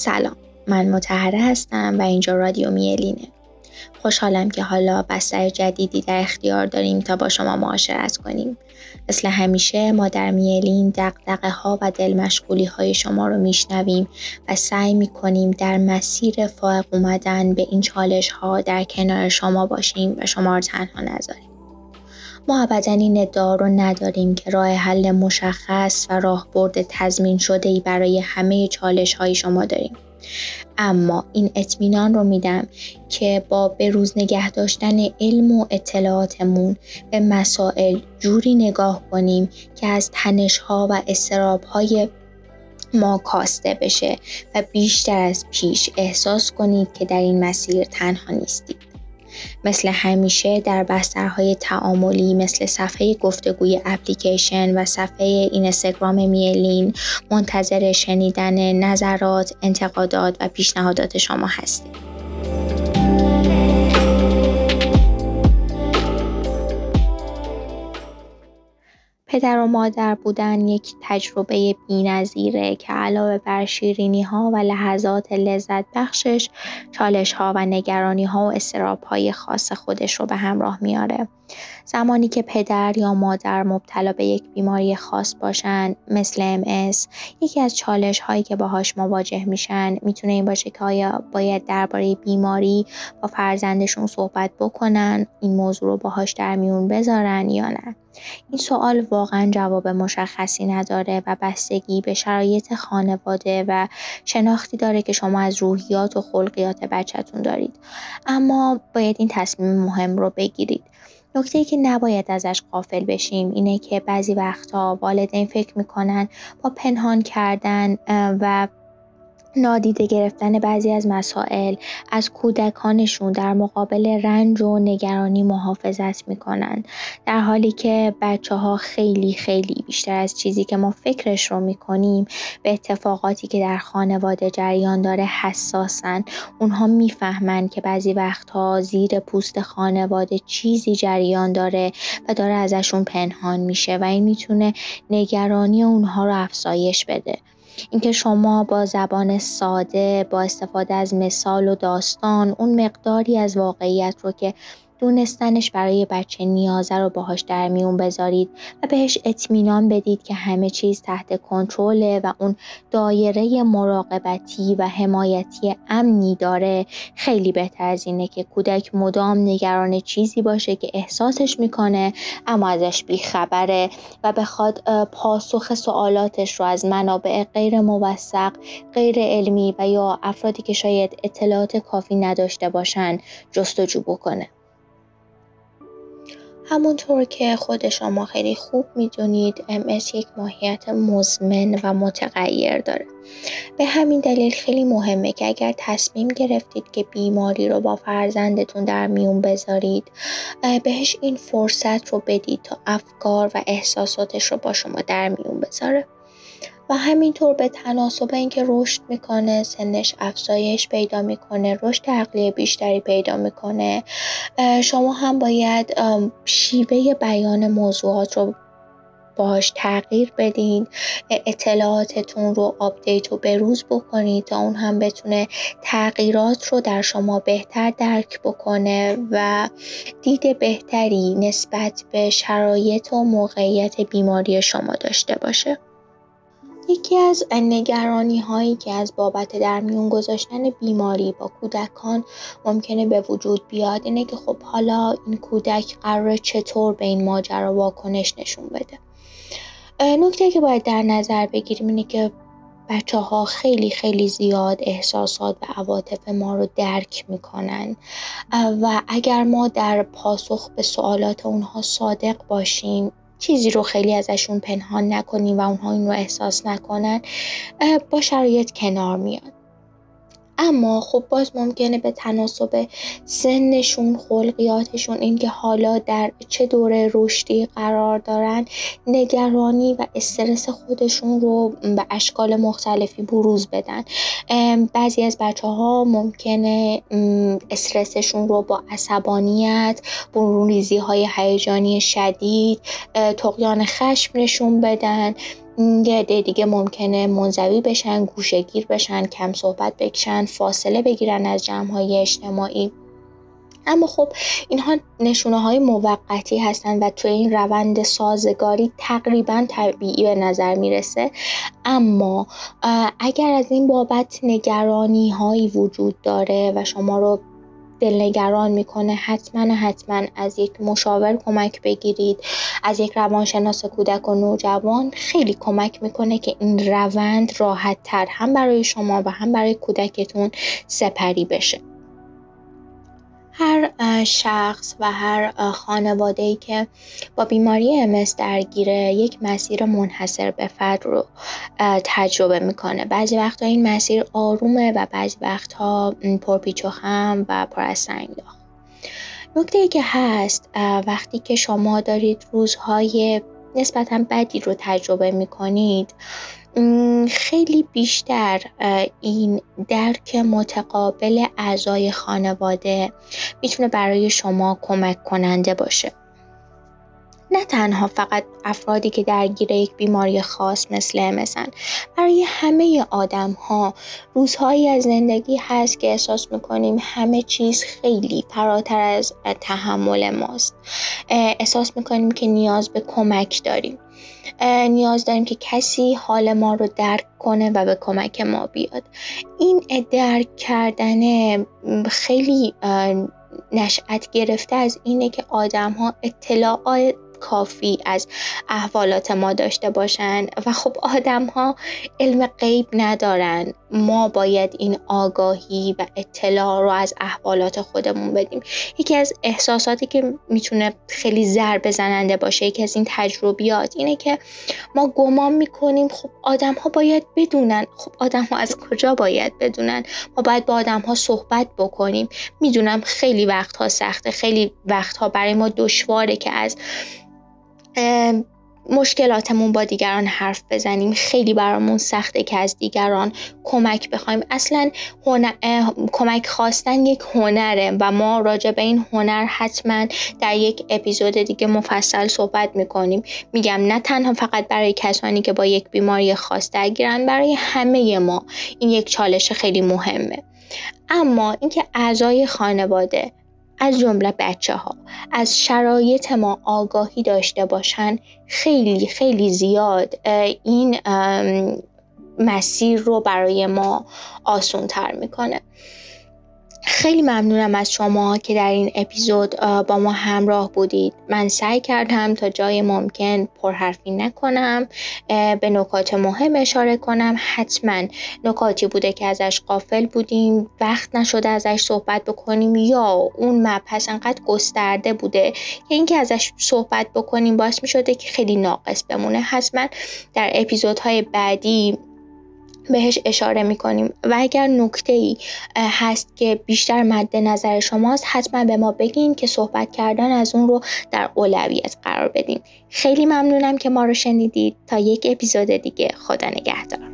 سلام. من متحره هستم و اینجا رادیو میلینه. خوشحالم که حالا بستر جدیدی در اختیار داریم تا با شما معاشرت کنیم. مثل همیشه ما در میلین دقدقه ها و دل مشغولی های شما رو میشنویم و سعی می‌کنیم در مسیر فائق اومدن به این چالش ها در کنار شما باشیم و شما رو تنها نذاریم. ما ابدا این ادعا رو نداریم که راه حل مشخص و راهبرد تضمین شده ای برای همه چالش های شما داریم. اما این اطمینان رو میدم که با به روز نگه داشتن علم و اطلاعاتمون به مسائل جوری نگاه کنیم که از تنش ها و استراب های ما کاسته بشه و بیشتر از پیش احساس کنید که در این مسیر تنها نیستید. مثل همیشه در بسترهای تعاملی مثل صفحه گفتگوی اپلیکیشن و صفحه اینستاگرام میلین منتظر شنیدن نظرات، انتقادات و پیشنهادات شما هستیم. پدر و مادر بودن یک تجربه بینظیره که علاوه بر شیرینی ها و لحظات لذت بخشش چالش ها و نگرانی ها و استراب های خاص خودش رو به همراه میاره. زمانی که پدر یا مادر مبتلا به یک بیماری خاص باشن مثل MS یکی از چالش هایی که باهاش مواجه میشن می‌تونه این باشه که آیا باید درباره بیماری با فرزندشون صحبت بکنن این موضوع رو باهاش در میون بذارن یا نه. این سوال واقعا جواب مشخصی نداره و بستگی به شرایط خانواده و شناختی داره که شما از روحیات و خلقیات بچهتون دارید. اما باید این تصمیم مهم رو بگیرید. نکته که نباید ازش قافل بشیم اینه که بعضی وقتها والدین فکر می‌کنن با پنهان کردن و نادیده گرفتن بعضی از مسائل از کودکانشون در مقابل رنج و نگرانی محافظت می‌کنن در حالی که بچه ها خیلی خیلی بیشتر از چیزی که ما فکرش رو می‌کنیم به اتفاقاتی که در خانواده جریان داره حساسن. اونها می‌فهمن که بعضی وقتها زیر پوست خانواده چیزی جریان داره و داره ازشون پنهان میشه و این می‌تونه نگرانی اونها رو افزایش بده. اینکه شما با زبان ساده با استفاده از مثال و داستان اون مقداری از واقعیت رو که دونستنش برای بچه نیازه رو باهاش در میون بذارید و بهش اطمینان بدید که همه چیز تحت کنترله و اون دایره مراقبتی و حمایتی امنی داره. خیلی بهتر از اینه که کودک مدام نگران چیزی باشه که احساسش می‌کنه اما ازش بیخبره و بخواد پاسخ سوالاتش رو از منابع غیر موثق غیر علمی و یا افرادی که شاید اطلاعات کافی نداشته باشن جستجو بکنه. همونطور که خود شما خیلی خوب می‌دونید MS یک ماهیت مزمن و متغیر داره. به همین دلیل خیلی مهمه که اگر تصمیم گرفتید که بیماری رو با فرزندتون در میون بذارید بهش این فرصت رو بدید تا افکار و احساساتش رو با شما در میون بذاره. و همینطور به تناسب اینکه رشد می‌کنه سنش افزایش پیدا می‌کنه رشد عقلی بیشتری پیدا می‌کنه شما هم باید شیوه بیان موضوعات رو باش تغییر بدین اطلاعاتتون رو آپدیت و بروز بکنید تا اون هم بتونه تغییرات رو در شما بهتر درک بکنه و دید بهتری نسبت به شرایط و موقعیت بیماری شما داشته باشه. یکی از نگرانی هایی که از بابت در میون گذاشتن بیماری با کودکان ممکنه به وجود بیاد اینه که خب حالا این کودک قرار چطور به این ماجرا واکنش نشون بده. نکته که باید در نظر بگیریم اینه که بچه ها خیلی خیلی زیاد احساسات و عواطف ما رو درک می‌کنن. و اگر ما در پاسخ به سوالات اونها صادق باشیم چیزی رو خیلی ازشون پنهان نکنیم و اونها این رو احساس نکنن با شرایط کنار میاد. اما خب باز ممکنه به تناسب سنشون خلقیاتشون اینکه حالا در چه دوره رشدی قرار دارن نگرانی و استرس خودشون رو به اشکال مختلفی بروز بدن. بعضی از بچه ها ممکنه استرسشون رو با عصبانیت برونریزی های هیجانی شدید تقیان خشم نشون بدن. یه عده دیگه ممکنه منزوی بشن گوشگیر بشن کم صحبت بکشن فاصله بگیرن از جمع های اجتماعی. اما خب اینها نشونه های موقتی هستند و توی این روند سازگاری تقریبا طبیعی به نظر می‌رسه. اما اگر از این بابت نگرانی هایی وجود داره و شما رو دلنگران می‌کنه. حتما حتما از یک مشاور کمک بگیرید. از یک روانشناس کودک و نوجوان خیلی کمک می‌کنه که این روند راحت تر هم برای شما و هم برای کودکتون سپری بشه. هر شخص و هر خانواده ای که با بیماری امس درگیره یک مسیر منحصر به فرد رو تجربه می‌کنه. بعضی وقتها این مسیر آرومه و بعضی وقتها پرپیچ و خم و پر از سنگلاخ نکته ای که هست وقتی که شما دارید روزهای نسبتا بدی رو تجربه می‌کنید خیلی بیشتر این درک متقابل اعضای خانواده می‌تونه برای شما کمک کننده باشه. نه تنها فقط افرادی که درگیر یک بیماری خاص مثل مثلا برای همه آدم ها روزهایی از زندگی هست که احساس می‌کنیم همه چیز خیلی فراتر از تحمل ماست. احساس می‌کنیم که نیاز به کمک داریم. نیاز داریم که کسی حال ما رو درک کنه و به کمک ما بیاد. این درک کردن خیلی نشأت گرفته از اینه که آدم ها اطلاعات کافی از احوالات ما داشته باشن و خب آدم ها علم غیب ندارن. ما باید این آگاهی و اطلاع رو از احوالات خودمون بدیم. یکی از احساساتی که می‌تونه خیلی ضربه زننده باشه یکی از این تجربیات اینه که ما گمان می‌کنیم خب آدم ها باید بدونن. خب آدم ها از کجا باید بدونن؟ ما باید با آدم ها صحبت بکنیم. می‌دونم خیلی وقتها سخته خیلی وقتها برای ما دشواره که از مشکلاتمون با دیگران حرف بزنیم. خیلی برامون سخته که از دیگران کمک بخوایم. اصلا کمک خواستن یک هنره و ما راجع به این هنر حتما در یک اپیزود دیگه مفصل صحبت می‌کنیم. میگم نه تنها فقط برای کسانی که با یک بیماری خاص درگیرن برای همه ما. این یک چالش خیلی مهمه. اما اینکه اعضای خانواده از جمله بچه ها از شرایط ما آگاهی داشته باشن خیلی خیلی زیاد این مسیر رو برای ما آسون تر می‌کنه. خیلی ممنونم از شما که در این اپیزود با ما همراه بودید. من سعی کردم تا جای ممکن پرحرفی نکنم. به نکات مهم اشاره کنم. حتما نکاتی بوده که ازش قافل بودیم. وقت نشده ازش صحبت بکنیم یا اون مبحث انقدر گسترده بوده که اینکه ازش صحبت بکنیم باعث می شده که خیلی ناقص بمونه. حتما در اپیزودهای بعدی بهش اشاره می‌کنیم. و اگر نکته ای هست که بیشتر مد نظر شماست حتما به ما بگین که صحبت کردن از اون رو در اولویت قرار بدین. خیلی ممنونم که ما رو شنیدید. تا یک اپیزود دیگه. خدا نگهدار.